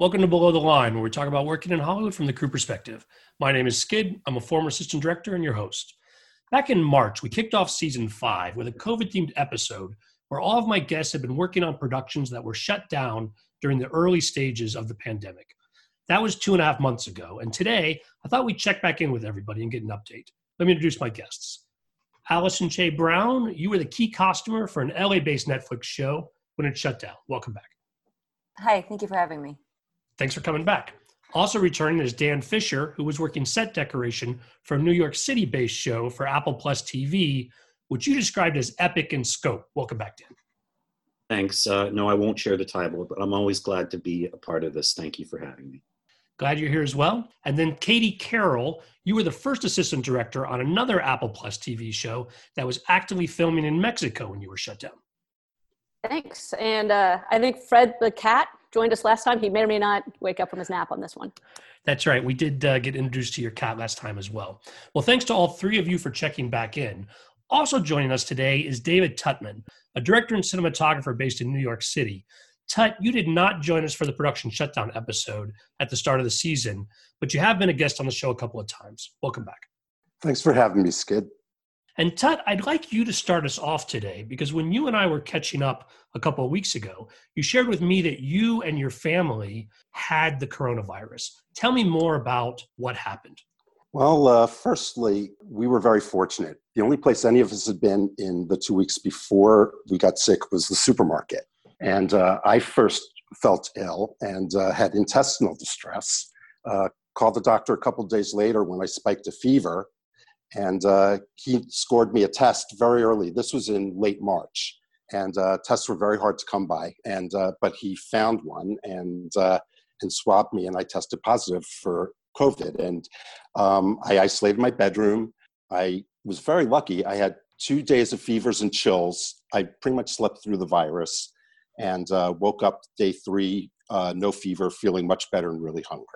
Welcome to Below the Line, where we talk about working in Hollywood from the crew perspective. My name is Skid. I'm a former assistant director and your host. Back in March, we kicked off season five with a COVID themed episode where all of my guests had been working on productions that were shut down during the early stages of the pandemic. That was two and a half months ago. And today, I thought we'd check back in with everybody and get an update. Let me introduce my guests. Allison Choi Braun, you were the key costumer for an LA based Netflix show when it shut down. Welcome back. Hi, thank you for having me. Thanks for coming back. Also returning is Dan Fisher, who was working set decoration for a New York City based show for Apple Plus TV, which you described as epic in scope. Welcome back, Dan. Thanks. Uh, no, I won't share the title, but I'm always glad to be a part of this. Thank you for having me. Glad you're here as well. And then Katie Carroll, you were the first assistant director on another Apple Plus TV show that was actively filming in Mexico when you were shut down. Thanks. And uh, I think Fred the cat joined us last time. He may or may not wake up from his nap on this one. That's right. We did uh, get introduced to your cat last time as well. Well, thanks to all three of you for checking back in. Also joining us today is David Tuttman, a director and cinematographer based in New York City. Tut, you did not join us for the production shutdown episode at the start of the season, but you have been a guest on the show a couple of times. Welcome back. Thanks for having me, Skid. And Tut, I'd like you to start us off today because when you and I were catching up a couple of weeks ago, you shared with me that you and your family had the coronavirus. Tell me more about what happened. Well, uh, firstly, we were very fortunate. The only place any of us had been in the two weeks before we got sick was the supermarket. And uh, I first felt ill and uh, had intestinal distress. Uh, called the doctor a couple days later when I spiked a fever and uh, he scored me a test very early. This was in late March, and uh, tests were very hard to come by. And uh, but he found one and uh, and swabbed me, and I tested positive for COVID. And um, I isolated my bedroom. I was very lucky. I had two days of fevers and chills. I pretty much slept through the virus, and uh, woke up day three, uh, no fever, feeling much better and really hungry.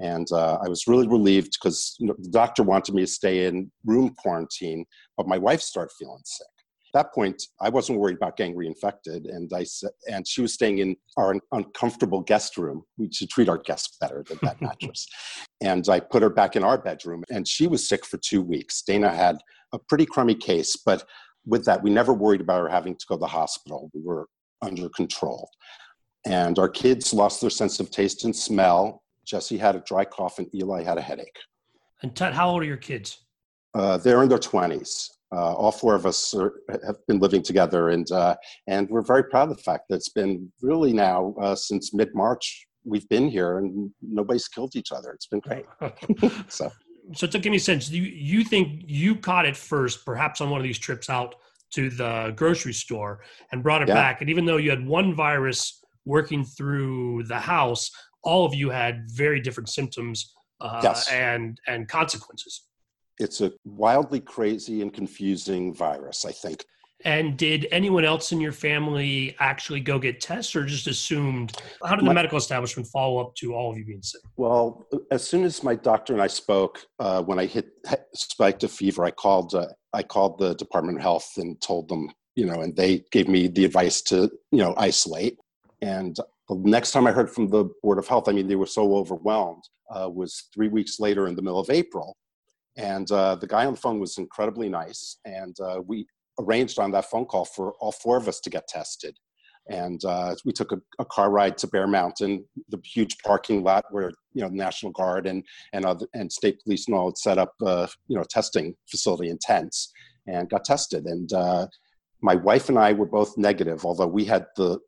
And uh, I was really relieved because you know, the doctor wanted me to stay in room quarantine, but my wife started feeling sick. At that point, I wasn't worried about getting reinfected, and I said, and she was staying in our uncomfortable guest room. We should treat our guests better than that mattress. and I put her back in our bedroom, and she was sick for two weeks. Dana had a pretty crummy case, but with that, we never worried about her having to go to the hospital. We were under control. And our kids lost their sense of taste and smell Jesse had a dry cough, and Eli had a headache. And Tut, how old are your kids? Uh, they're in their 20s. Uh, all four of us are, have been living together, and uh, and we're very proud of the fact that it's been really now uh, since mid March we've been here, and nobody's killed each other. It's been great. so, so to give me a sense, you you think you caught it first, perhaps on one of these trips out to the grocery store, and brought it yeah. back, and even though you had one virus working through the house, all of you had very different symptoms uh, yes. and and consequences. It's a wildly crazy and confusing virus, I think. And did anyone else in your family actually go get tests or just assumed? How did the my, medical establishment follow up to all of you being sick? Well, as soon as my doctor and I spoke, uh, when I hit spiked a fever, I called uh, I called the Department of Health and told them, you know, and they gave me the advice to, you know, isolate. And the next time I heard from the Board of Health, I mean, they were so overwhelmed, uh, was three weeks later in the middle of April. And uh, the guy on the phone was incredibly nice. And uh, we arranged on that phone call for all four of us to get tested. And uh, we took a, a, car ride to Bear Mountain, the huge parking lot where you know the National Guard and and other and state police and all had set up uh, you know testing facility in tents and got tested. And uh, my wife and I were both negative, although we had the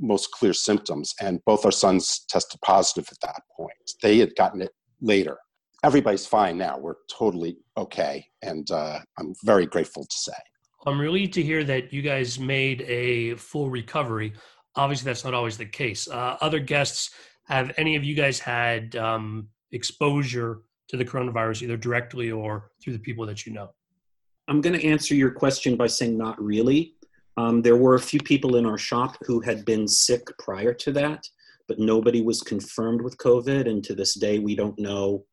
most clear symptoms, and both our sons tested positive at that point. They had gotten it later. Everybody's fine now. We're totally okay, and uh, I'm very grateful to say. I'm relieved to hear that you guys made a full recovery. Obviously, that's not always the case. Uh, other guests, have any of you guys had um, exposure to the coronavirus, either directly or through the people that you know? I'm going to answer your question by saying not really. Um, there were a few people in our shop who had been sick prior to that, but nobody was confirmed with COVID, and to this day, we don't know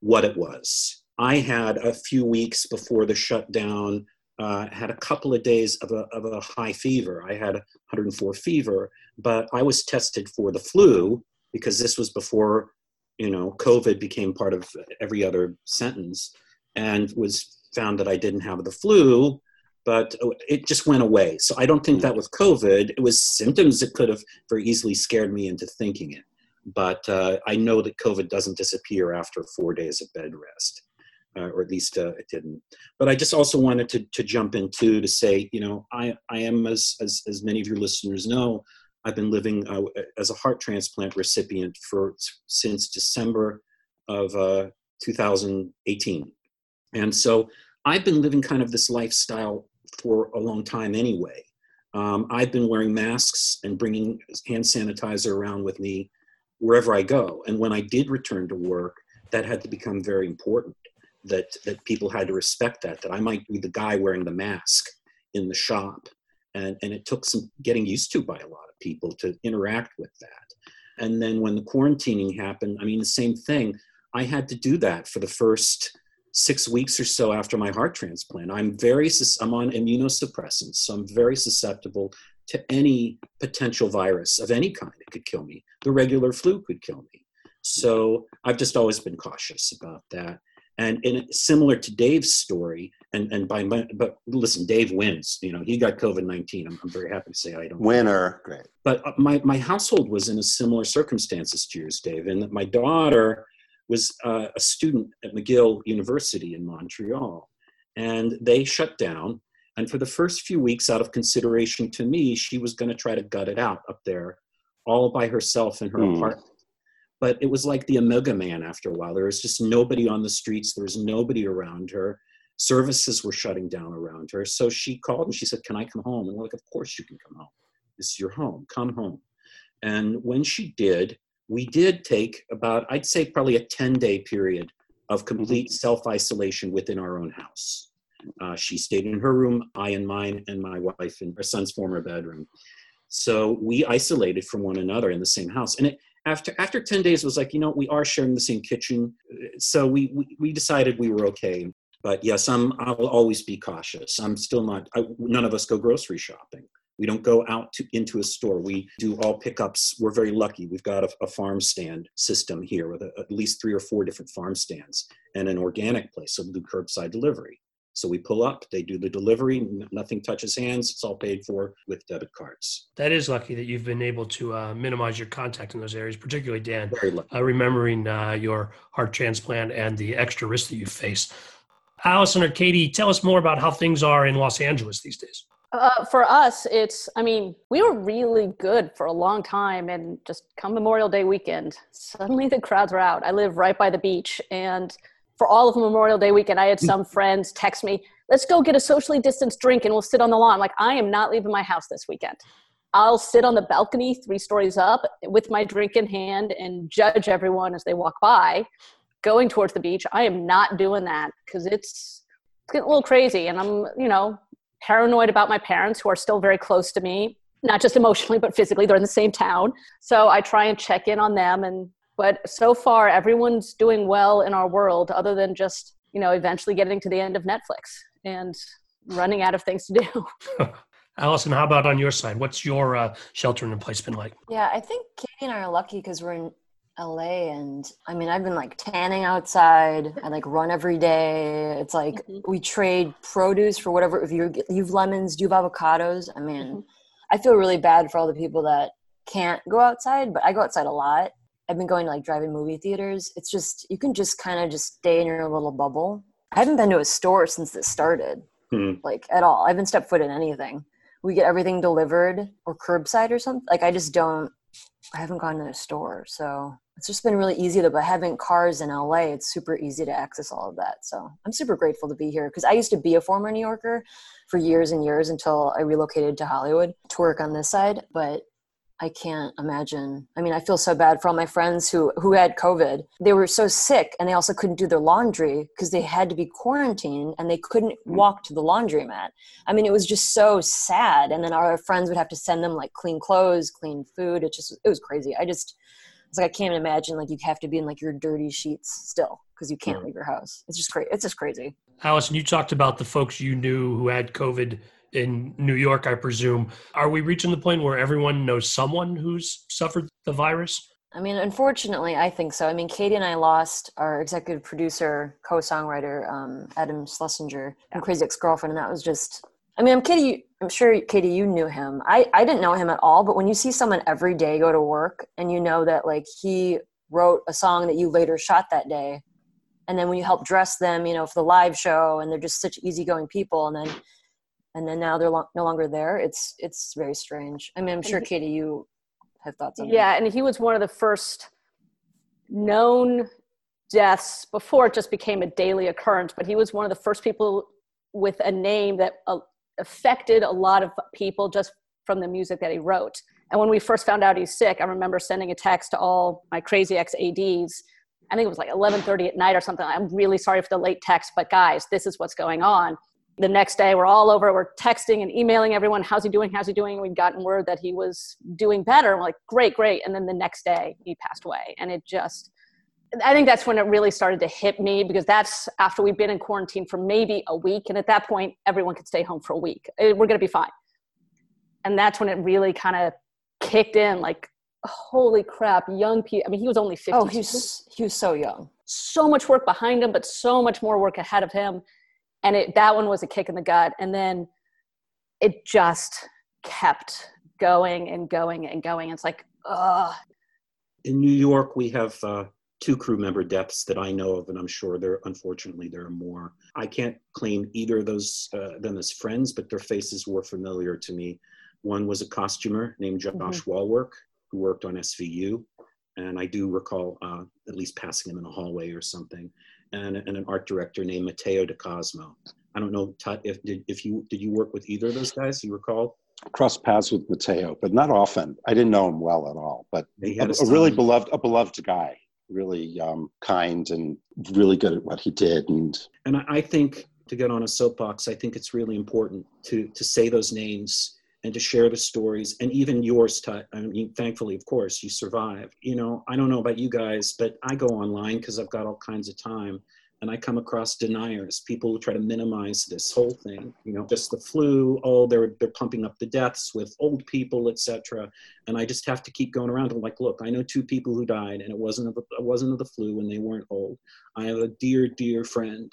what it was. I had a few weeks before the shutdown, uh, had a couple of days of a, of a high fever. I had 104 fever, but I was tested for the flu, because this was before you know COVID became part of every other sentence, and was found that I didn't have the flu, but it just went away. So I don't think that was COVID. It was symptoms that could have very easily scared me into thinking it. But uh, I know that COVID doesn't disappear after four days of bed rest. Uh, or at least uh, it didn't. But I just also wanted to, to jump into to say, you know, I, I am, as, as, as many of your listeners know, I've been living uh, as a heart transplant recipient for since December of uh, 2018. And so I've been living kind of this lifestyle for a long time anyway. Um, I've been wearing masks and bringing hand sanitizer around with me wherever I go. And when I did return to work, that had to become very important. That that people had to respect that. That I might be the guy wearing the mask in the shop, and and it took some getting used to by a lot of people to interact with that. And then when the quarantining happened, I mean the same thing. I had to do that for the first six weeks or so after my heart transplant. I'm very, I'm on immunosuppressants, so I'm very susceptible to any potential virus of any kind. It could kill me. The regular flu could kill me. So I've just always been cautious about that. And in similar to Dave's story, and and by my, but listen, Dave wins. You know, he got COVID nineteen. I'm, I'm very happy to say I don't. Winner, great. But uh, my my household was in a similar circumstances to yours, Dave, and my daughter was uh, a student at McGill University in Montreal. And they shut down. And for the first few weeks, out of consideration to me, she was going to try to gut it out up there, all by herself in her mm. apartment. But it was like the Omega Man after a while. There was just nobody on the streets, there was nobody around her. Services were shutting down around her. So she called and she said, Can I come home? And we're like, Of course you can come home. This is your home. Come home. And when she did, we did take about, I'd say, probably a 10 day period of complete mm-hmm. self isolation within our own house. Uh, she stayed in her room, I in mine, and my wife in her son's former bedroom. So we isolated from one another in the same house. And it, after after 10 days, it was like, you know, we are sharing the same kitchen. So we, we, we decided we were okay. But yes, I'm, I'll always be cautious. I'm still not, I, none of us go grocery shopping. We don't go out to, into a store. We do all pickups. We're very lucky. We've got a, a farm stand system here with a, at least three or four different farm stands and an organic place, so we do curbside delivery. So we pull up, they do the delivery, nothing touches hands, it's all paid for with debit cards. That is lucky that you've been able to uh, minimize your contact in those areas, particularly Dan, uh, remembering uh, your heart transplant and the extra risk that you face. Allison or Katie, tell us more about how things are in Los Angeles these days. Uh, for us, it's, I mean, we were really good for a long time. And just come Memorial Day weekend, suddenly the crowds were out. I live right by the beach. And for all of Memorial Day weekend, I had mm. some friends text me, let's go get a socially distanced drink and we'll sit on the lawn. Like, I am not leaving my house this weekend. I'll sit on the balcony three stories up with my drink in hand and judge everyone as they walk by going towards the beach. I am not doing that because it's, it's getting a little crazy. And I'm, you know, paranoid about my parents who are still very close to me, not just emotionally, but physically. They're in the same town. So I try and check in on them. And, but so far, everyone's doing well in our world, other than just, you know, eventually getting to the end of Netflix and running out of things to do. Allison, how about on your side? What's your uh, sheltering in place been like? Yeah, I think Katie and I are lucky because we're in LA and I mean I've been like tanning outside. I like run every day. It's like mm-hmm. we trade produce for whatever if you you have lemons, do you have avocados? I mean, mm-hmm. I feel really bad for all the people that can't go outside, but I go outside a lot. I've been going to like drive-in movie theaters. It's just you can just kind of just stay in your little bubble. I haven't been to a store since this started. Mm-hmm. Like at all. I haven't stepped foot in anything. We get everything delivered or curbside or something. Like I just don't I haven't gone to a store. So it's just been really easy to but having cars in LA, it's super easy to access all of that. So I'm super grateful to be here because I used to be a former New Yorker for years and years until I relocated to Hollywood to work on this side. But I can't imagine. I mean, I feel so bad for all my friends who who had COVID. They were so sick and they also couldn't do their laundry because they had to be quarantined and they couldn't mm. walk to the laundromat. I mean, it was just so sad. And then our friends would have to send them like clean clothes, clean food. It just it was crazy. I just it's like I can't imagine like you have to be in like your dirty sheets still because you can't leave your house. It's just crazy. It's just crazy. Allison, you talked about the folks you knew who had COVID in New York, I presume. Are we reaching the point where everyone knows someone who's suffered the virus? I mean, unfortunately, I think so. I mean, Katie and I lost our executive producer, co-songwriter, um, Adam Schlesinger, from Crazy Ex-Girlfriend, and that was just. I mean, I'm Katie. I'm sure Katie, you knew him. I I didn't know him at all, but when you see someone every day go to work and you know that like he wrote a song that you later shot that day, and then when you help dress them, you know, for the live show, and they're just such easygoing people, and then and then now they're lo- no longer there. It's it's very strange. I mean, I'm sure Katie, you have thoughts on that. yeah and he was one of the first known deaths before it just became a daily occurrence but he was one of the first people with a name that uh, affected a lot of people just from the music that he wrote and when we first found out he's sick i remember sending a text to all my crazy ex ads i think it was like 11.30 at night or something i'm really sorry for the late text but guys this is what's going on the next day we're all over we're texting and emailing everyone how's he doing? How's he doing? We'd gotten word that he was doing better. We're like great great. And then the next day he passed away. And it just i think that's when it really started to hit me because that's after we've been in quarantine for maybe a week. And at that point everyone could stay home for a week. Eh, we're going to be fine. And that's when it really kind of kicked in like holy crap young people i mean he was only 50 oh he's he was so young. So much work behind him but so much more work ahead of him and it that one was a kick in the gut. And then it just kept going and going and going. It's like ugh. in new york we have uh, two crew member deaths that i know of and i'm sure there unfortunately there are more. I can't claim either of those uh, them as friends but their faces were familiar to me. One was a costumer named josh mm-hmm. walwork who worked on svu and i do recall uh, at least passing him in a hallway or something and, and an art director named Matteo De Cosmo. I don't know if did if you did you work with either of those guys? You recall? Cross paths with Matteo, but not often. I didn't know him well at all, but a, a, really beloved a beloved guy, really um, kind and really good at what he did. And and I think to get on a soapbox, I think it's really important to to say those names and to share the stories and even yours Tut. i mean thankfully of course you survived you know i don't know about you guys but i go online because i've got all kinds of time and i come across deniers people who try to minimize this whole thing you know just the flu oh they're they're pumping up the deaths with old people etc and i just have to keep going around. I'm like look i know two people who died and it wasn't of, it wasn't of the flu and they weren't old. I have a dear dear friend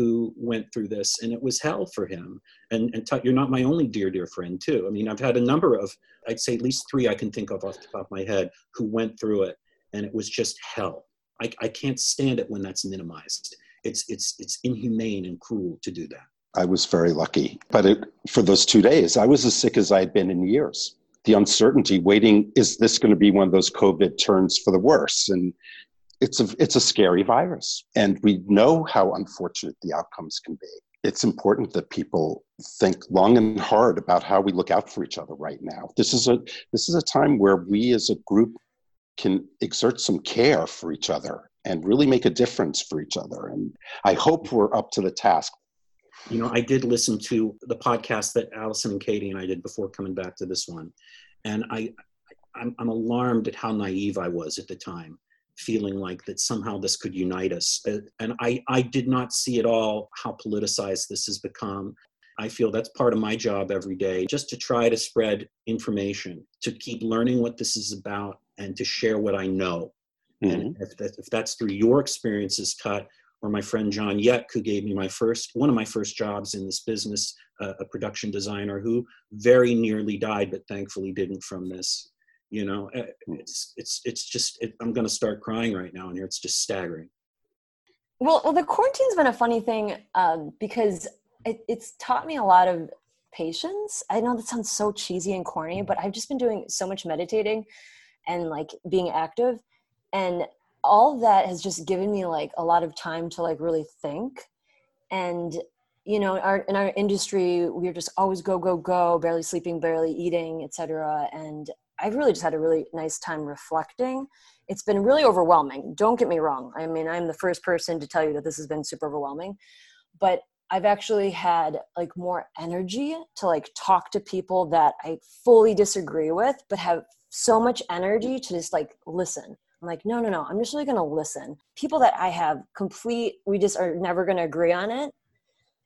who went through this and it was hell for him. And and t- you're not my only dear dear friend too. I mean i've had a number of i'd say at least three i can think of off the top of my head who went through it and it was just hell. I, I can't stand it when that's minimized. It's it's it's inhumane and cruel to do that. I was very lucky. But it, for those two days i was as sick as i'd been in years. The uncertainty waiting is this going to be one of those covid turns for the worse? And it's a it's a scary virus and we know how unfortunate the outcomes can be. It's important that people think long and hard about how we look out for each other right now. This is a this is a time where we as a group can exert some care for each other and really make a difference for each other and i hope we're up to the task. You know i did listen to the podcast that allison and katie and i did before coming back to this one and i i'm, I'm alarmed at how naive i was at the time feeling like that somehow this could unite us. Uh, and I, I did not see at all how politicized this has become. I feel that's part of my job every day, just to try to spread information, to keep learning what this is about, and to share what I know. Mm-hmm. And if, that, if that's through your experiences, Tut, or my friend John Yek, who gave me my first, one of my first jobs in this business, uh, a production designer who very nearly died, but thankfully didn't from this you know eh, hmm. it's it's it's just it, i'm going to start crying right now and here it's just staggering. Well well the quarantine's been a funny thing um, because it, it's taught me a lot of patience. I know that sounds so cheesy and corny but i've just been doing so much meditating and like being active and all of that has just given me like a lot of time to like really think. And you know our, in our industry we're just always go go go barely sleeping barely eating etc and I've really just had a really nice time reflecting. It's been really overwhelming. Don't get me wrong. I mean, I'm the first person to tell you that this has been super overwhelming, but I've actually had like more energy to like talk to people that I fully disagree with, but have so much energy to just like listen. I'm like, no, no, no. I'm just really to listen. People that I have complete, we just are never to agree on it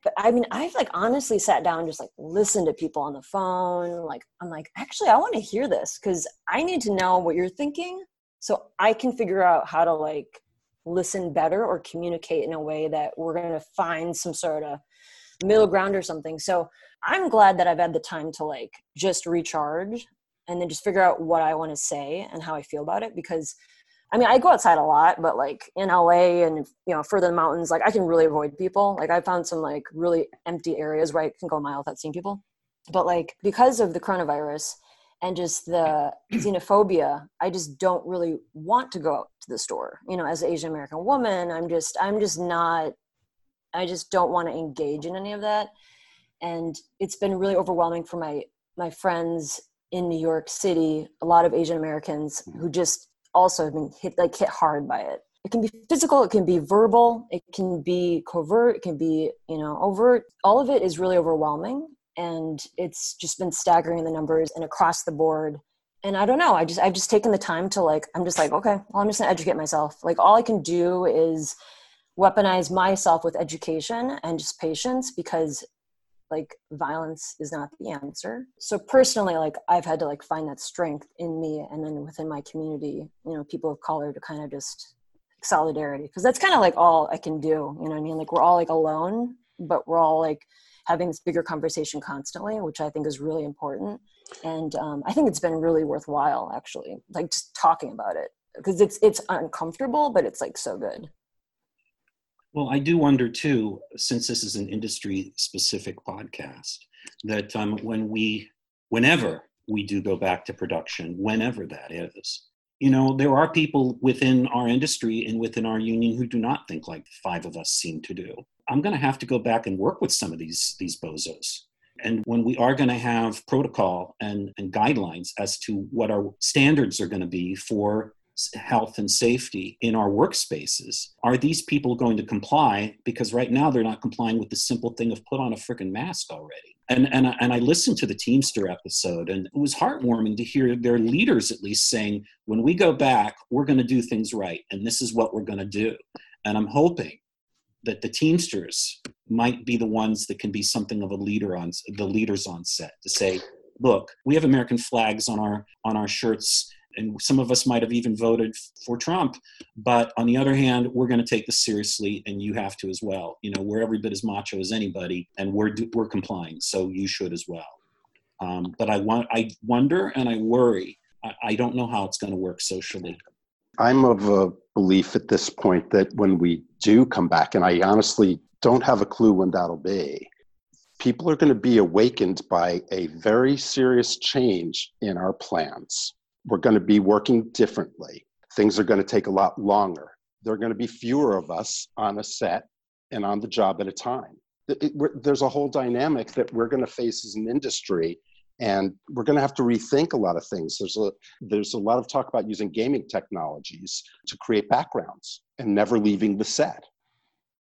but I mean, I've like honestly sat down just like listened to people on the phone. Like, I'm like, actually, I want to hear this because I need to know what you're thinking so i can figure out how to like listen better or communicate in a way that we're going to find some sort of middle ground or something so i'm glad that i've had the time to like just recharge and then just figure out what i want to say and how i feel about it because I mean, I go outside a lot, but like in LA and you know further in the mountains, like I can really avoid people. Like I found some like really empty areas where I can go a mile without seeing people. But like because of the coronavirus and just the xenophobia, I just don't really want to go out to the store. You know, as an Asian American woman, I'm just I'm just not. I just don't want to engage in any of that, and it's been really overwhelming for my my friends in New York City. A lot of Asian Americans who just also have been hit like hit hard by it. It can be physical it can be verbal it can be covert it can be you know overt. All of it is really overwhelming and it's just been staggering in the numbers and across the board. And i don't know i just i've just taken the time to like i'm just like okay well i'm just gonna educate myself. Like all i can do is weaponize myself with education and just patience because like violence is not the answer. So personally like i've had to like find that strength in me and then within my community you know people of color to kind of just solidarity because that's kind of like all i can do you know what i mean? Like we're all like alone but we're all like having this bigger conversation constantly which i think is really important. And um, i think it's been really worthwhile actually like just talking about it because it's it's uncomfortable but it's like so good well, I do wonder too, since this is an industry specific podcast, that um, when we, whenever we do go back to production, whenever that is, you know, there are people within our industry and within our union who do not think like the five of us seem to do. I'm going to have to go back and work with some of these these bozos. And when we are going to have protocol and, and guidelines as to what our standards are going to be for health and safety in our workspaces. Are these people going to comply? Because right now they're not complying with the simple thing of put on a freaking mask already. And and and I listened to the teamster episode and it was heartwarming to hear their leaders at least saying when we go back we're going to do things right and this is what we're going to do. And i'm hoping that the teamsters might be the ones that can be something of a leader on the leaders on set to say look we have american flags on our on our shirts and some of us might have even voted for Trump. But on the other hand, we're going to take this seriously, and you have to as well. You know, we're every bit as macho as anybody, and we're we're complying, so you should as well. Um, but I want, I wonder, and I worry. I, I don't know how it's going to work socially. I'm of a belief at this point that when we do come back, and I honestly don't have a clue when that'll be, people are going to be awakened by a very serious change in our plans we're going to be working differently. Things are going to take a lot longer. There are going to be fewer of us on a set and on the job at a time. It, it, there's a whole dynamic that we're going to face as an industry and we're going to have to rethink a lot of things there's a there's a lot of talk about using gaming technologies to create backgrounds and never leaving the set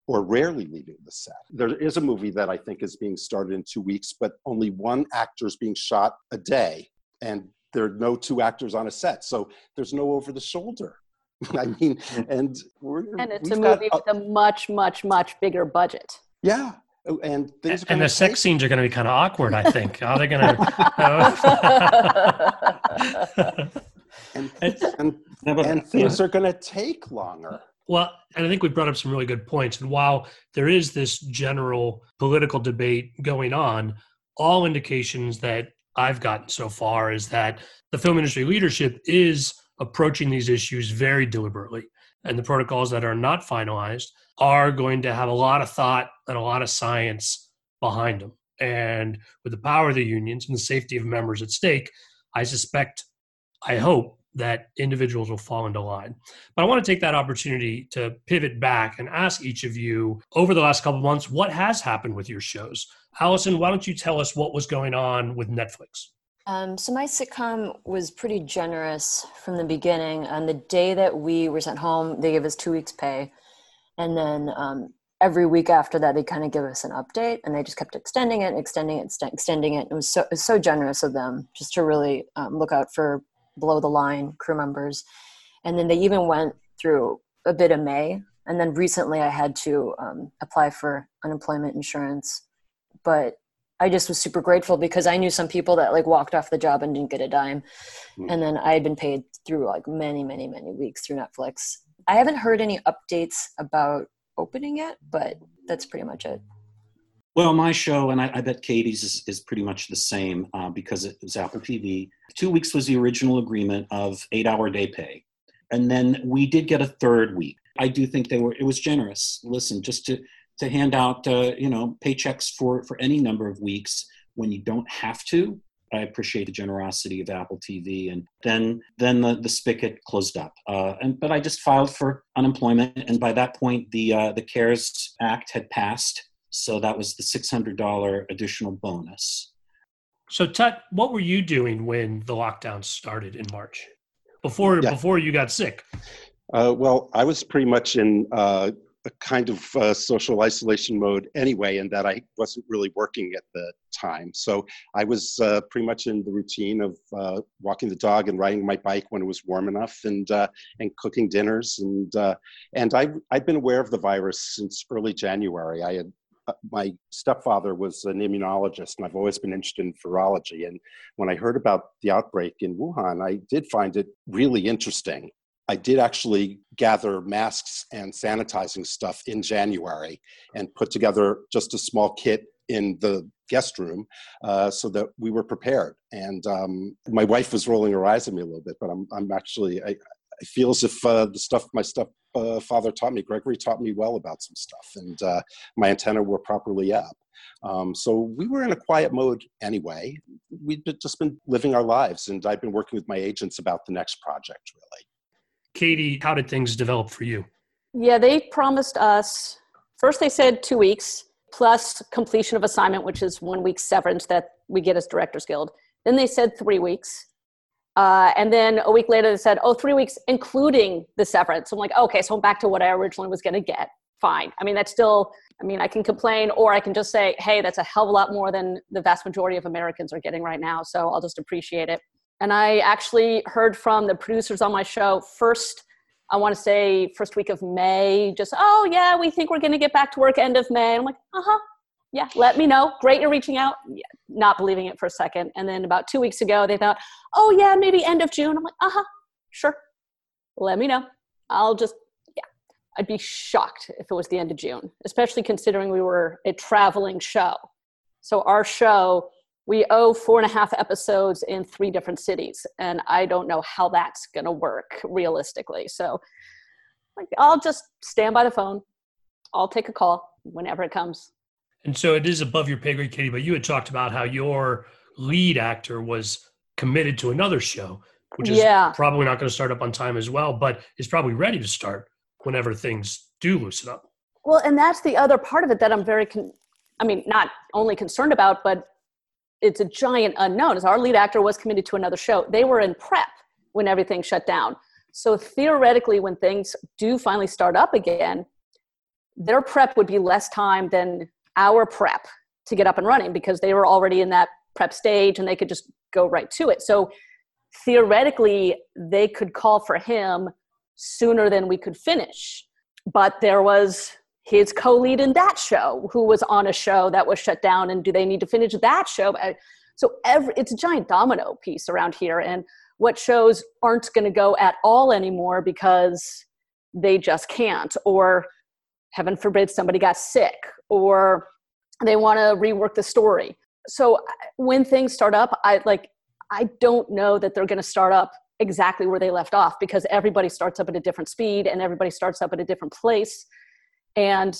or rarely leaving the set there is a movie that i think is being started in two weeks but only one actor is being shot a day and there are no two actors on a set, so there's no over the shoulder. I mean, mm-hmm. and we're and it's a movie got, with a much, much, much bigger budget. Yeah, oh, and things and the sex scenes are going to be kind of awkward. I think. Are they going to? and and, and things are going to take longer. Well, and I think we brought up some really good points. And while there is this general political debate going on, all indications that I've gotten so far is that the film industry leadership is approaching these issues very deliberately. And the protocols that are not finalized are going to have a lot of thought and a lot of science behind them. And with the power of the unions and the safety of members at stake, I suspect, I hope that individuals will fall into line. But I want to take that opportunity to pivot back and ask each of you over the last couple months what has happened with your shows. Allison, why don't you tell us what was going on with Netflix? Um, so my sitcom was pretty generous from the beginning. On the day that we were sent home, they gave us two weeks' pay, and then um, every week after that, they kind of give us an update, and they just kept extending it, extending it, extending it. It was so it was so generous of them just to really um, look out for below the line crew members. And then they even went through a bit of May. And then recently I had to um, apply for unemployment insurance. But I just was super grateful because I knew some people that like walked off the job and didn't get a dime. Mm. And then I had been paid through like many, many, many weeks through Netflix. I haven't heard any updates about opening yet, but that's pretty much it. Well, my show, and I, I bet Katie's is, is, pretty much the same uh, because it was Apple TV. Two weeks was the original agreement of eight hour day pay. And then we did get a third week. I do think they were, it was generous. Listen, just to, to hand out, uh, you know, paychecks for, for any number of weeks when you don't have to. I appreciate the generosity of Apple TV, and then then the, the spigot closed up. Uh, and but I just filed for unemployment, and by that point, the uh, the CARES Act had passed, so that was the six hundred dollar additional bonus. So Tut, what were you doing when the lockdown started in March? Before yeah. before you got sick? Uh, well, I was pretty much in uh, a kind of uh, social isolation mode anyway, and that I wasn't really working at the time. So I was uh, pretty much in the routine of uh, walking the dog and riding my bike when it was warm enough, and uh, and cooking dinners. And uh, and I I've been aware of the virus since early January. I had uh, my stepfather was an immunologist, and I've always been interested in virology. And when I heard about the outbreak in Wuhan, I did find it really interesting. I did actually gather masks and sanitizing stuff in January and put together just a small kit in the guest room uh, so that we were prepared. And um, my wife was rolling her eyes at me a little bit, but I'm, I'm actually, I, I feel as if uh, the stuff my stuff uh, taught me, Gregory taught me well about some stuff, and uh, my antenna were properly up. Um, so we were in a quiet mode anyway. We'd just been living our lives, and I've been working with my agents about the next project, really. Katie, how did things develop for you? Yeah, they promised us first, they said two weeks plus completion of assignment, which is one week severance that we get as Directors Guild. Then they said three weeks. Uh, and then a week later, they said, oh, three weeks, including the severance. So I'm like, okay, so I'm back to what I originally was going to get. Fine. I mean, that's still, I mean, I can complain or I can just say, hey, that's a hell of a lot more than the vast majority of Americans are getting right now. So I'll just appreciate it. And I actually heard from the producers on my show first, I want to say first week of May, just, oh, yeah, we think we're going to get back to work end of May. I'm like, uh huh. Yeah, let me know. Great, you're reaching out. Yeah, not believing it for a second. And then about two weeks ago, they thought, oh, yeah, maybe end of June. I'm like, uh huh, sure. Let me know. I'll just, yeah. I'd be shocked if it was the end of June, especially considering we were a traveling show. So our show, we owe four and a half episodes in three different cities and i don't know how that's going to work realistically. So like i'll just stand by the phone. I'll take a call whenever it comes. And so it is above your pay grade katie but you had talked about how your lead actor was committed to another show which is yeah. probably not going to start up on time as well but is probably ready to start whenever things do loosen up. Well and that's the other part of it that i'm very con- i mean not only concerned about but it's a giant unknown. As our lead actor was committed to another show, they were in prep when everything shut down. So theoretically, when things do finally start up again, their prep would be less time than our prep to get up and running because they were already in that prep stage and they could just go right to it. So theoretically, they could call for him sooner than we could finish. But there was his co-lead in that show who was on a show that was shut down and do they need to finish that show? So every it's a giant domino piece around here and what shows aren't going to go at all anymore because they just can't or heaven forbid somebody got sick or they want to rework the story. So uh, when things start up i like i don't know that they're going to start up exactly where they left off because everybody starts up at a different speed and everybody starts up at a different place and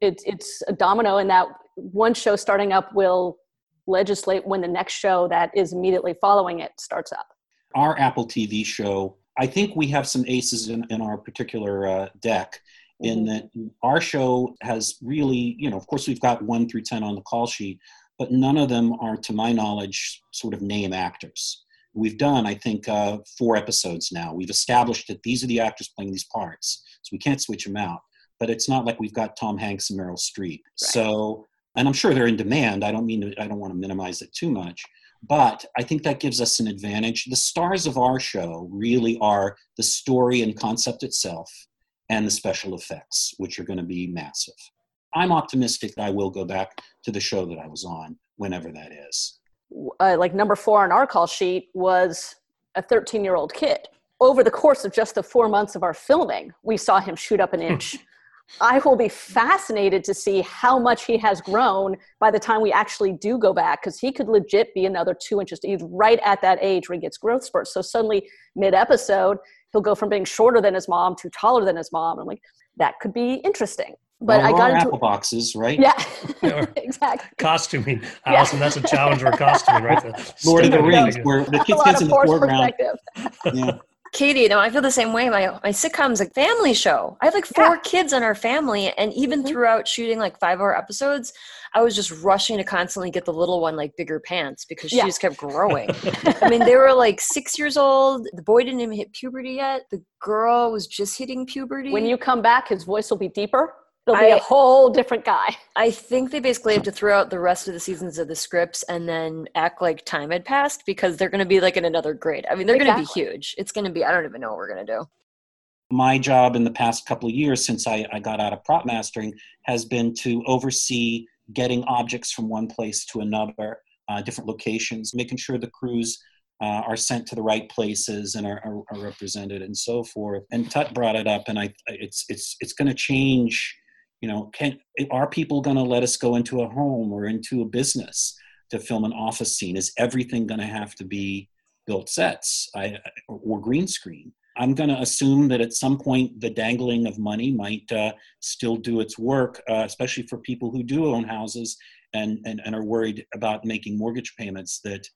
it, it's a domino in that one show starting up will legislate when the next show that is immediately following it starts up. Our apple tv show i think we have some aces in, in our particular uh, deck in mm-hmm. that our show has really you know of course we've got 1 through 10 on the call sheet but none of them are to my knowledge sort of name actors. We've done i think uh, four episodes now. We've established that these are the actors playing these parts so we can't switch them out but it's not like we've got Tom Hanks and Meryl Streep. Right. So, and I'm sure they're in demand. I don't mean to, I don't want to minimize it too much, but I think that gives us an advantage. The stars of our show really are the story and concept itself and the special effects, which are going to be massive. I'm optimistic that I will go back to the show that I was on whenever that is. Uh, like number four on our call sheet was a 13 year old kid. Over the course of just the four months of our filming, we saw him shoot up an inch. I will be fascinated to see how much he has grown by the time we actually do go back because he could legit be another two inches. He's right at that age where he gets growth spurts. So suddenly, mid episode, he'll go from being shorter than his mom to taller than his mom. I'm like, that could be interesting. But well, I got into apple boxes, right? Yeah, exactly. Costuming, Allison. Yeah. That's a challenge for costuming, right? The Lord of the Rings, where the kids gets in the foreground. yeah. Katie, no, I feel the same way. My my sitcom's a family show. I have like four yeah. kids in our family, and even mm-hmm. throughout shooting like five hour episodes, I was just rushing to constantly get the little one like bigger pants because she yeah. just kept growing. I mean, they were like six years old. The boy didn't even hit puberty yet. The girl was just hitting puberty. When you come back, his voice will be deeper. It'll be I, a whole different guy. I think they basically have to throw out the rest of the seasons of the scripts and then act like time had passed because they're going to be like in another grade. I mean, they're exactly. going to be huge. It's going to be, I don't even know what we're going to do. My job in the past couple of years since I, I got out of prop mastering has been to oversee getting objects from one place to another, uh, different locations, making sure the crews uh, are sent to the right places and are, are, are, represented and so forth. And Tut brought it up, and I, it's it's it's going to change you know can are people going to let us go into a home or into a business to film an office scene? Is everything going to have to be built sets I, or green screen? I'm going to assume that at some point the dangling of money might uh, still do its work uh, especially for people who do own houses and, and, and are worried about making mortgage payments that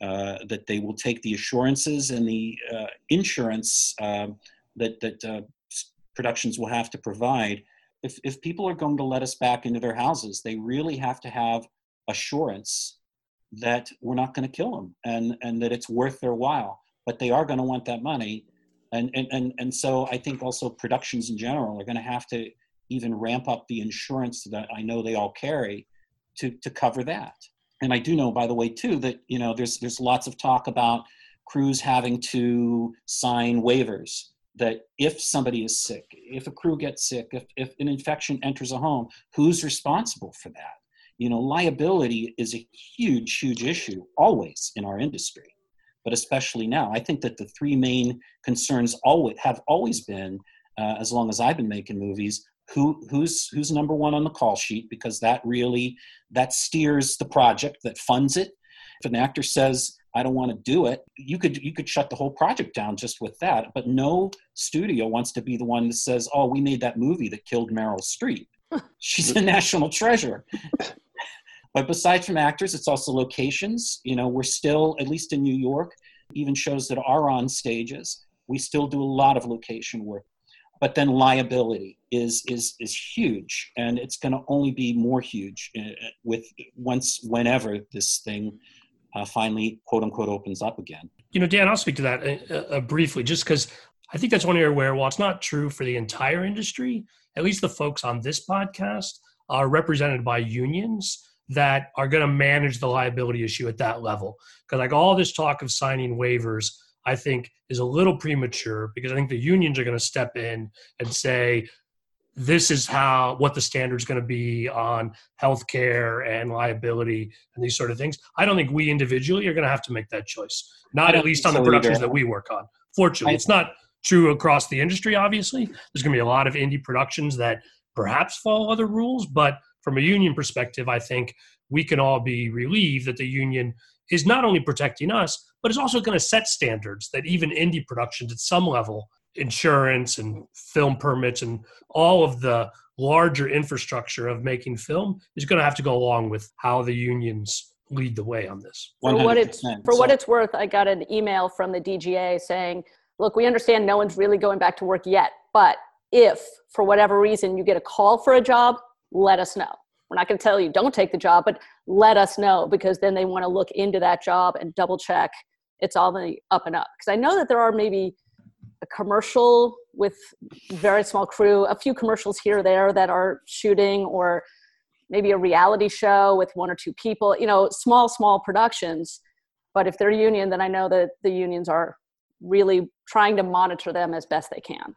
uh, that they will take the assurances and the uh, insurance um, that that uh, productions will have to provide if, if people are going to let us back into their houses, they really have to have assurance that we're not going to kill them and, and that it's worth their while. But they are going to want that money. And, and, and, and so I think also productions in general are going to have to even ramp up the insurance that I know they all carry to, to cover that. And I do know, by the way, too, that you know there's there's lots of talk about crews having to sign waivers that if somebody is sick, if a crew gets sick, if, if an infection enters a home, who's responsible for that? You know, liability is a huge, huge issue always in our industry, but especially now. I think that the three main concerns always have always been, uh, as long as I've been making movies, who who's who's number one on the call sheet because that really that steers the project that funds it. If an actor says I don't want to do it. You could you could shut the whole project down just with that. But no studio wants to be the one that says, "Oh, we made that movie that killed Meryl Streep. She's a national treasure." but besides from actors, it's also locations. You know, we're still at least in New York, even shows that are on stages. We still do a lot of location work. But then liability is is is huge, and it's going to only be more huge uh, with once whenever this thing uh, finally, quote unquote, opens up again. You know, Dan, I'll speak to that uh, uh briefly, just because I think that's one area where, while it's not true for the entire industry, at least the folks on this podcast are represented by unions that are going to manage the liability issue at that level. Because, like, all this talk of signing waivers, I think is a little premature because I think the unions are going to step in and say, this is how what the standard is going to be on healthcare and liability and these sort of things. I don't think we individually are going to have to make that choice. Not at least on so the productions either. that we work on. Fortunately, I, it's not true across the industry. Obviously, there's going to be a lot of indie productions that perhaps follow other rules, but from a union perspective, I think we can all be relieved that the union is not only protecting us, but is also going to set standards that even indie productions at some level insurance and film permits and all of the larger infrastructure of making film is going to have to go along with how the unions lead the way on this. For what it's for what it's worth, I got an email from the DGA saying, "Look, we understand no one's really going back to work yet, but if for whatever reason you get a call for a job, let us know. We're not going to tell you don't take the job, but let us know because then they want to look into that job and double check it's all the up and up. Because I know that there are maybe a commercial with very small crew, a few commercials here there that are shooting, or maybe a reality show with one or two people, you know, small, small productions. But if they're union, then I know that the unions are really trying to monitor them as best they can.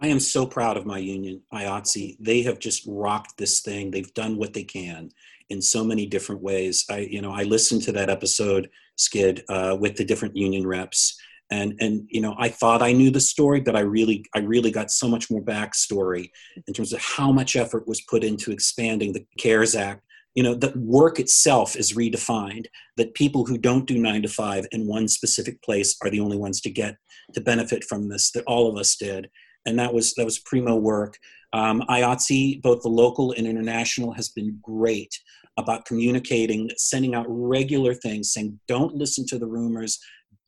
I am so proud of my union, IATSE. They have just rocked this thing. They've done what they can. in so many different ways. I, you know, I listened to that episode, Skid, uh, with the different union reps, and and you know, I thought I knew the story, but I really, I really got so much more backstory in terms of how much effort was put into expanding the CARES Act. You know, the work itself is redefined. That people who don't do nine to five in one specific place are the only ones to get to benefit from this. That all of us did, and that was that was primo work. Um, IATSE, both the local and international, has been great about communicating, sending out regular things, saying, "Don't listen to the rumors.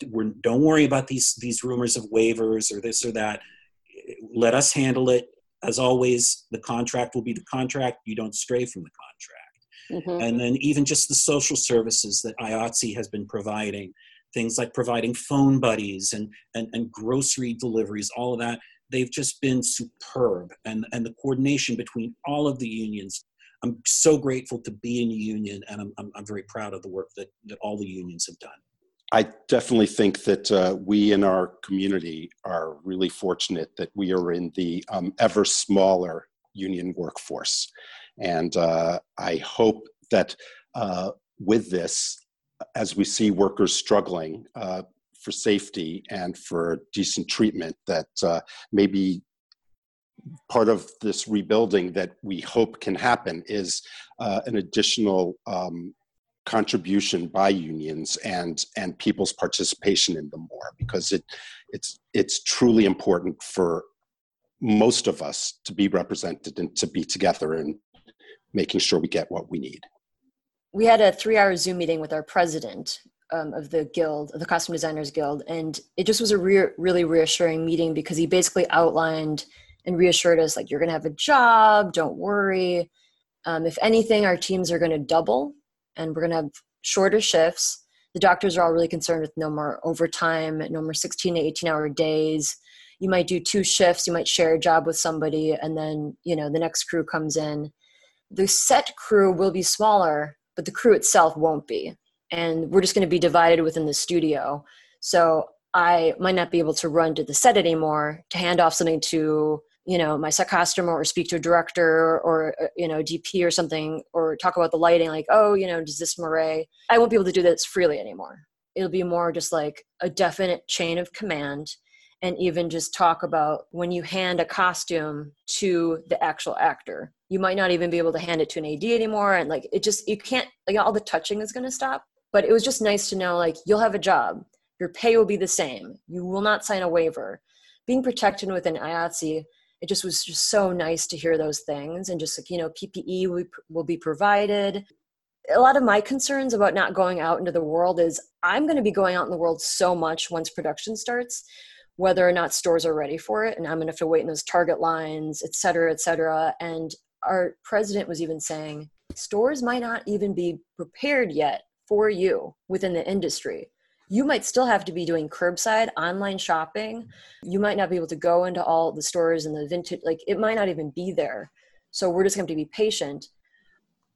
We're, don't worry about these these rumors of waivers or this or that. Let us handle it. As always, the contract will be the contract. You don't stray from the contract." Mm-hmm. And then even just the social services that IATSE has been providing, things like providing phone buddies and, and, and grocery deliveries, all of that they've just been superb and and the coordination between all of the unions i'm so grateful to be in a union and i'm, I'm, I'm very proud of the work that, that all the unions have done i definitely think that uh, we in our community are really fortunate that we are in the um, ever smaller union workforce. And uh, i hope that uh, with this as we see workers struggling uh, for safety and for decent treatment that uh, maybe part of this rebuilding that we hope can happen is uh, an additional um, contribution by unions and and people's participation in them more because it it's it's truly important for most of us to be represented and to be together and making sure we get what we need we had a three hour zoom meeting with our president um, of the guild, the Costume Designers Guild, and it just was a re- really reassuring meeting because he basically outlined and reassured us like you're going to have a job, don't worry. Um, if anything, our teams are going to double, and we're going to have shorter shifts. The doctors are all really concerned with no more overtime, no more 16 to 18 hour days. You might do two shifts, you might share a job with somebody, and then you know the next crew comes in. The set crew will be smaller, but the crew itself won't be and we're just going to be divided within the studio. So I might not be able to run to the set anymore to hand off something to you know my set costumer or speak to a director or uh, you know DP or something or talk about the lighting like oh you know does this moire I won't be able to do this freely anymore. It'll be more just like a definite chain of command and even just talk about when you hand a costume to the actual actor. You might not even be able to hand it to an ad anymore and like it just you can't like all the touching is going to stop. But it was just nice to know like you'll have a job. Your pay will be the same. You will not sign a waiver. Being protected within IATSE, it just was just so nice to hear those things and just like you know ppe will, be provided a lot of my concerns about not going out into the world is i'm going to be going out in the world so much once production starts whether or not stores are ready for it and i'm going to have to wait in those target lines et cetera et cetera and our president was even saying stores might not even be prepared yet for you within the industry. You might still have to be doing curbside online shopping. You might not be able to go into all the stores and the vintage, like it might not even be there. So we're just going to be patient.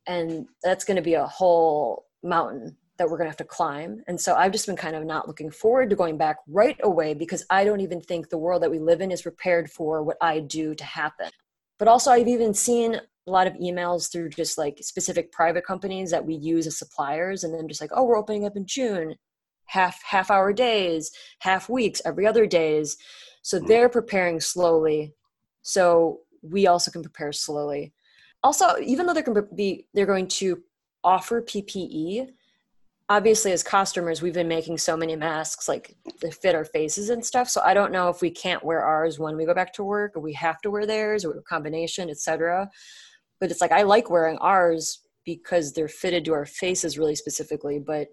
And that's going to be a whole mountain that we're going to have to climb. And so I've just been kind of not looking forward to going back right away because I don't even think the world that we live in is prepared for what I do to happen. But also, I've even seen a lot of emails through just like specific private companies that we use as suppliers and then just like oh we're opening up in june half half hour days half weeks every other days. So hmm. they're preparing slowly. So we also can prepare slowly. Also even though they're going to be they're going to offer ppe obviously as costumers we've been making so many masks like to fit our faces and stuff. So i don't know if we can't wear ours when we go back to work or we have to wear theirs or a combination etc but it's like I like wearing ours because they're fitted to our faces really specifically, but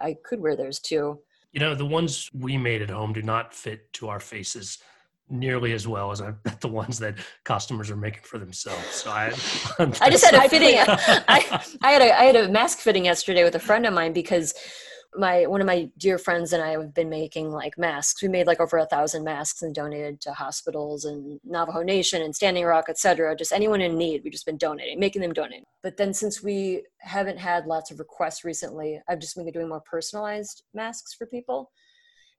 I could wear those too. You know, the ones we made at home do not fit to our faces nearly as well as I bet the ones that customers are making for themselves. So I, I just had a fitting. I, I had a I had a mask fitting yesterday with a friend of mine because my one of my dear friends and I have been making like masks. We made like over a thousand masks and donated to hospitals and Navajo Nation and Standing Rock, etc. Just anyone in need, we've just been donating, making them donate. But then since we haven't had lots of requests recently, I've just been doing more personalized masks for people.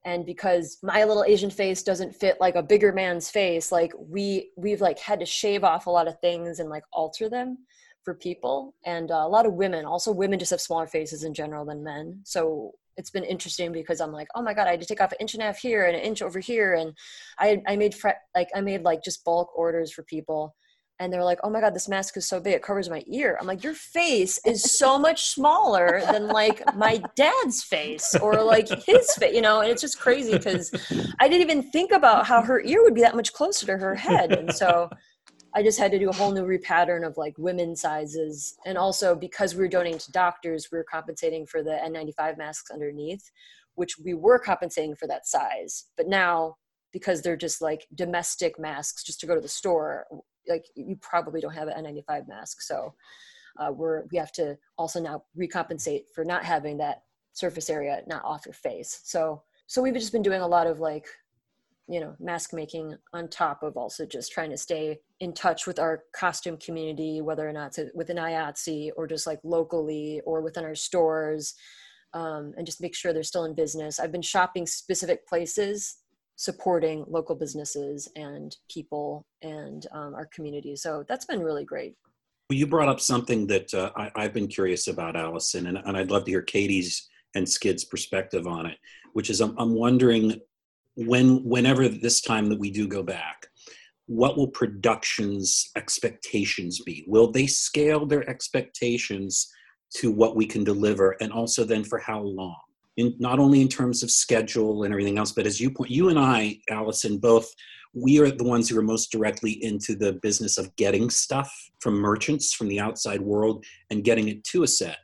And because my little Asian face doesn't fit like a bigger man's face, like we we've like had to shave off a lot of things and like alter them for people and uh, a lot of women. Also women just have smaller faces in general than men. So it's been interesting because i'm like oh my god i had to take off an inch and a half here and an inch over here. And i i made like i made like just bulk orders for people. And they're like oh my god this mask is so big. It covers my ear. I'm like your face is so much smaller than like my dad's face or like his face you know and it's just crazy because i didn't even think about how her ear would be that much closer to her head. And so I just had to do a whole new repattern of like women's sizes. And also because we were donating to doctors, we were compensating for the N95 masks underneath, which we were compensating for that size. But now, because they're just like domestic masks just to go to the store, like you probably don't have an N95 mask. So uh, we're, we have to also now recompensate for not having that surface area not off your face. So, so we've just been doing a lot of like you know mask making on top of also just trying to stay in touch with our costume community whether or not it's within IATSE or just like locally or within our stores um, and just make sure they're still in business. I've been shopping specific places supporting local businesses and people and um, our community. So that's been really great. Well, you brought up something that uh, I, have been curious about allison and, and i'd love to hear katie's and skid's perspective on it which is I'm, I'm wondering when whenever this time that we do go back what will production's expectations be? Will they scale their expectations to what we can deliver? And also then for how long? In not only in terms of schedule and everything else but as you point you and i allison both we are the ones who are most directly into the business of getting stuff from merchants from the outside world and getting it to a set.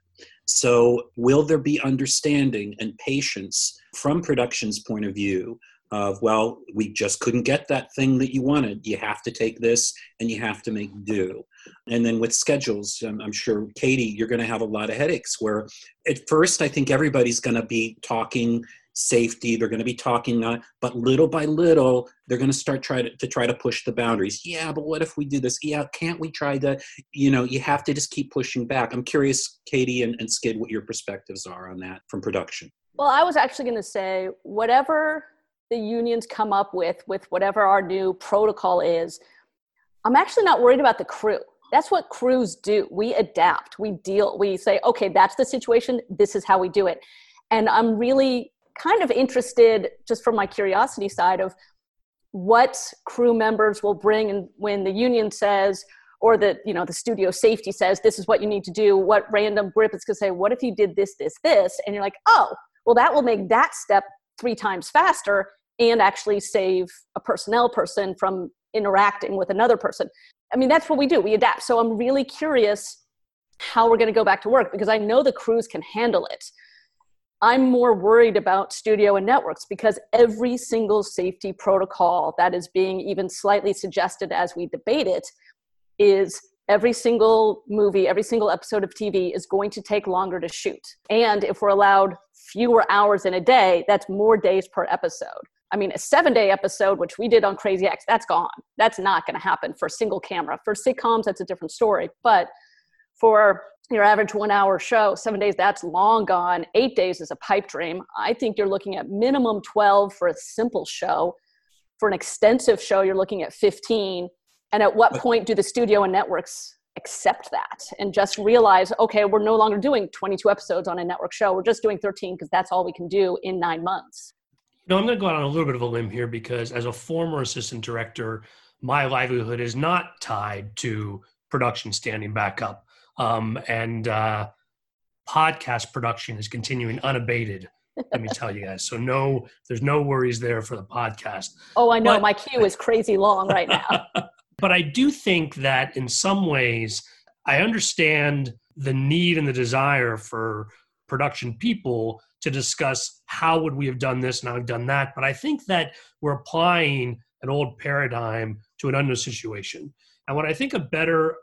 So will there be understanding and patience from production's point of view of well we just couldn't get that thing that you wanted. You have to take this and you have to make do. And then with schedules i'm, I'm sure katie you're going to have a lot of headaches where at first i think everybody's going to be talking safety. They're going to be talking uh, but little by little they're going to start try to, to try to push the boundaries. Yeah but what if we do this? Yeah can't we try to you know you have to just keep pushing back. I'm curious katie and, and skid what your perspectives are on that from production. Well i was actually going to say whatever the unions come up with with whatever our new protocol is i'm actually not worried about the crew. That's what crews do. We adapt. We deal we say okay that's the situation. This is how we do it. And i'm really kind of interested just from my curiosity side of what crew members will bring and when the union says or the you know the studio safety says this is what you need to do. What random grip is going to say what if you did this this this and you're like oh well that will make that step three times faster and actually save a personnel person from interacting with another person. I mean, that's what we do. We adapt. So I'm really curious how we're going to go back to work because I know the crews can handle it. I'm more worried about studio and networks because every single safety protocol that is being even slightly suggested as we debate it is every single movie, every single episode of TV is going to take longer to shoot. And if we're allowed fewer hours in a day, that's more days per episode. I mean, a seven day episode, which we did on Crazy Ex, that's gone. That's not going to happen for single camera. For sitcoms, that's a different story. But for your average one hour show, seven days, that's long gone. Eight days is a pipe dream. I think you're looking at minimum 12 for a simple show. For an extensive show, you're looking at 15. And at what point do the studio and networks accept that and just realize, okay, we're no longer doing 22 episodes on a network show. We're just doing 13 because that's all we can do in nine months. No, I'm going to go out on a little bit of a limb here because as a former assistant director, my livelihood is not tied to production standing back up. Um, and uh, podcast production is continuing unabated. let me tell you guys. So no, there's no worries there for the podcast. Oh, I know. But, my queue is crazy long right now. but I do think that in some ways, I understand the need and the desire for production people to discuss how would we have done this and how we've done that. But I think that we're applying an old paradigm to an unknown situation. And what I think a better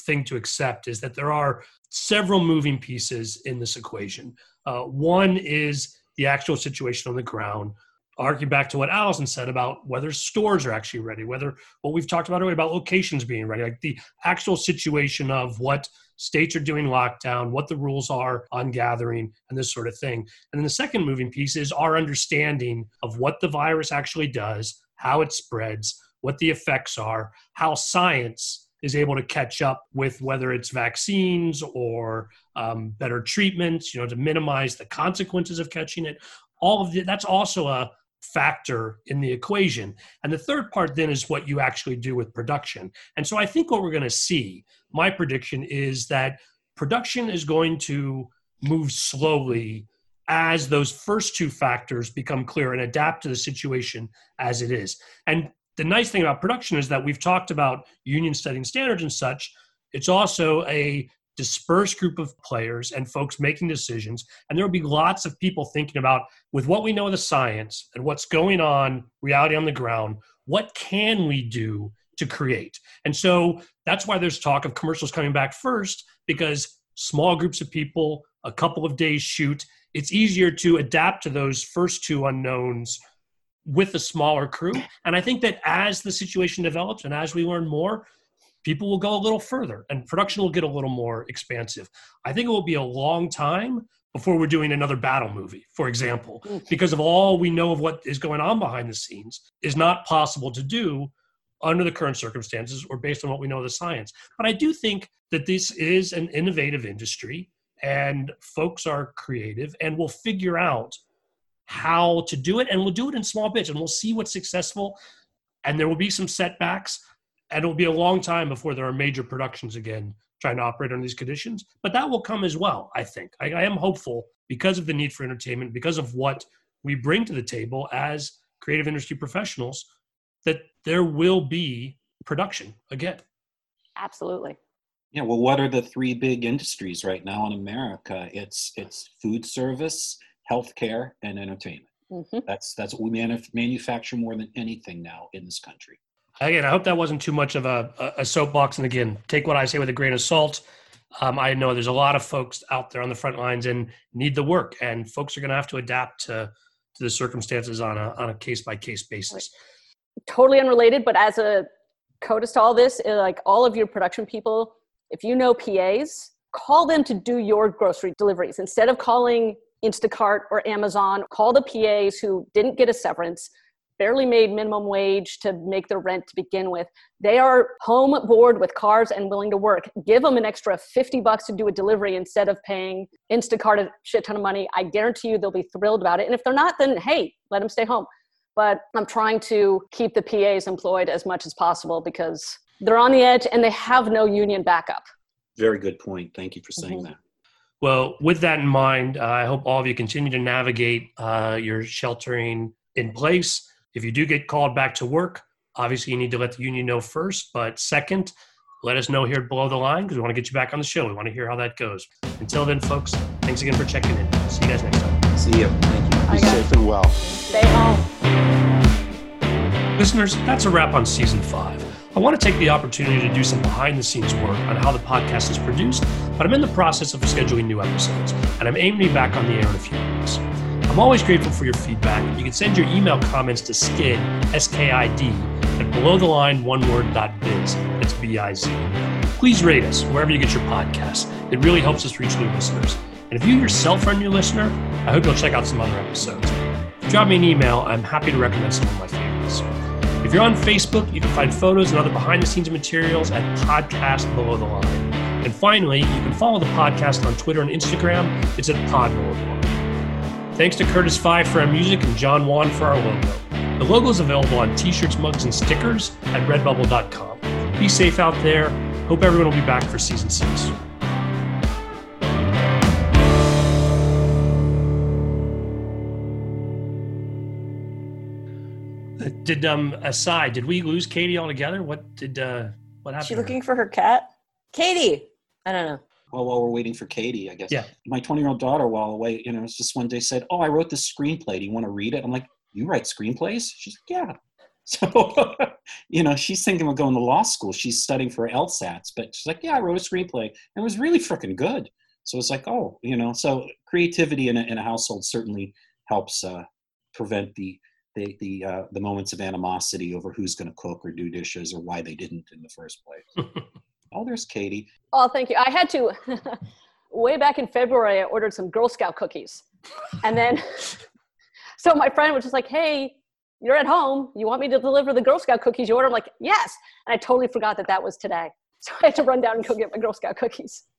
thing to accept is that there are several moving pieces in this equation. Uh, one is the actual situation on the ground. Argue back to what Allison said about whether stores are actually ready, whether what we've talked about earlier about locations being ready, like the actual situation of what states are doing lockdown, what the rules are on gathering, and this sort of thing. And then the second moving piece is our understanding of what the virus actually does, how it spreads, what the effects are, how science is able to catch up with whether it's vaccines or um, better treatments, you know, to minimize the consequences of catching it. All of the, that's also a factor in the equation. And the third part then is what you actually do with production. And so I think what we're going to see, my prediction is that production is going to move slowly as those first two factors become clear and adapt to the situation as it is. And the nice thing about production is that we've talked about union setting standards and such. It's also a dispersed group of players and folks making decisions. And there will be lots of people thinking about, with what we know of the science and what's going on, reality on the ground, what can we do to create? And so that's why there's talk of commercials coming back first, because small groups of people, a couple of days shoot, it's easier to adapt to those first two unknowns with a smaller crew. And I think that as the situation develops and as we learn more, people will go a little further and production will get a little more expansive. I think it will be a long time before we're doing another battle movie, for example, mm. because of all we know of what is going on behind the scenes is not possible to do under the current circumstances or based on what we know of the science. But I do think that this is an innovative industry and folks are creative and will figure out how to do it and we'll do it in small bits and we'll see what's successful and there will be some setbacks and it will be a long time before there are major productions again trying to operate under these conditions but that will come as well i think I, I am hopeful because of the need for entertainment because of what we bring to the table as creative industry professionals that there will be production again absolutely yeah, well, what are the three big industries right now in America? It's it's food service, healthcare, and entertainment. Mm-hmm. That's that's what we manuf- manufacture more than anything now in this country. Again, I hope that wasn't too much of a, a soapbox. And again, take what I say with a grain of salt. Um, I know there's a lot of folks out there on the front lines and need the work, and folks are going to have to adapt to to the circumstances on a on a case by case basis. Totally unrelated, but as a CODIS to all this, like all of your production people if you know PAs, call them to do your grocery deliveries. Instead of calling Instacart or Amazon, call the PAs who didn't get a severance, barely made minimum wage to make their rent to begin with. They are home bored with cars and willing to work. Give them an extra 50 bucks to do a delivery instead of paying Instacart a shit ton of money. I guarantee you they'll be thrilled about it. And if they're not, then hey, let them stay home. But I'm trying to keep the PAs employed as much as possible because they're on the edge and they have no union backup. Very good point. Thank you for saying mm-hmm. that. Well, with that in mind, uh, I hope all of you continue to navigate uh, your sheltering in place. If you do get called back to work, obviously you need to let the union know first. But second, let us know here below the line because we want to get you back on the show. We want to hear how that goes. Until then, folks, thanks again for checking in. See you guys next time. See you. Thank you. Be safe and well. Stay home. Listeners, that's a wrap on season five. I want to take the opportunity to do some behind the scenes work on how the podcast is produced, but I'm in the process of scheduling new episodes, and I'm aiming to be back on the air in a few weeks. I'm always grateful for your feedback. You can send your email comments to skid, S-K-I-D, at belowtheline.oneword.biz. That's B-I-Z. Please rate us wherever you get your podcasts. It really helps us reach new listeners. And if you yourself are a new listener, I hope you'll check out some other episodes. If you drop me an email, I'm happy to recommend some of my favorites. If you're on Facebook, you can find photos and other behind the scenes materials at Podcast Below the Line. And finally, you can follow the podcast on Twitter and Instagram. It's at Pod Below the Line. Thanks to Curtis Five for our music and John Wan for our logo. The logo is available on t shirts, mugs, and stickers at redbubble.com. Be safe out there. Hope everyone will be back for season six. Did um aside, did we lose Katie altogether? What did uh what happened? She looking for her cat? Katie. I don't know. Well, while we're waiting for Katie, I guess. Yeah. My 20 year old daughter, while away, you know, just one day said, "Oh, I wrote this screenplay. Do you want to read it?" I'm like, "You write screenplays?" She's like, "Yeah." So, you know, she's thinking of going to law school. She's studying for LSATs, but she's like, "Yeah, I wrote a screenplay, and it was really freaking good." So it's like, oh, you know, so creativity in a, in a household certainly helps uh, prevent the the the uh, the moments of animosity over who's going to cook or do dishes or why they didn't in the first place. oh, there's Katie. Oh, thank you. I had to. way back in February, I ordered some Girl Scout cookies, and then so my friend was just like, "Hey, you're at home. You want me to deliver the Girl Scout cookies you order?" I'm like, "Yes," and I totally forgot that that was today. So I had to run down and go get my Girl Scout cookies.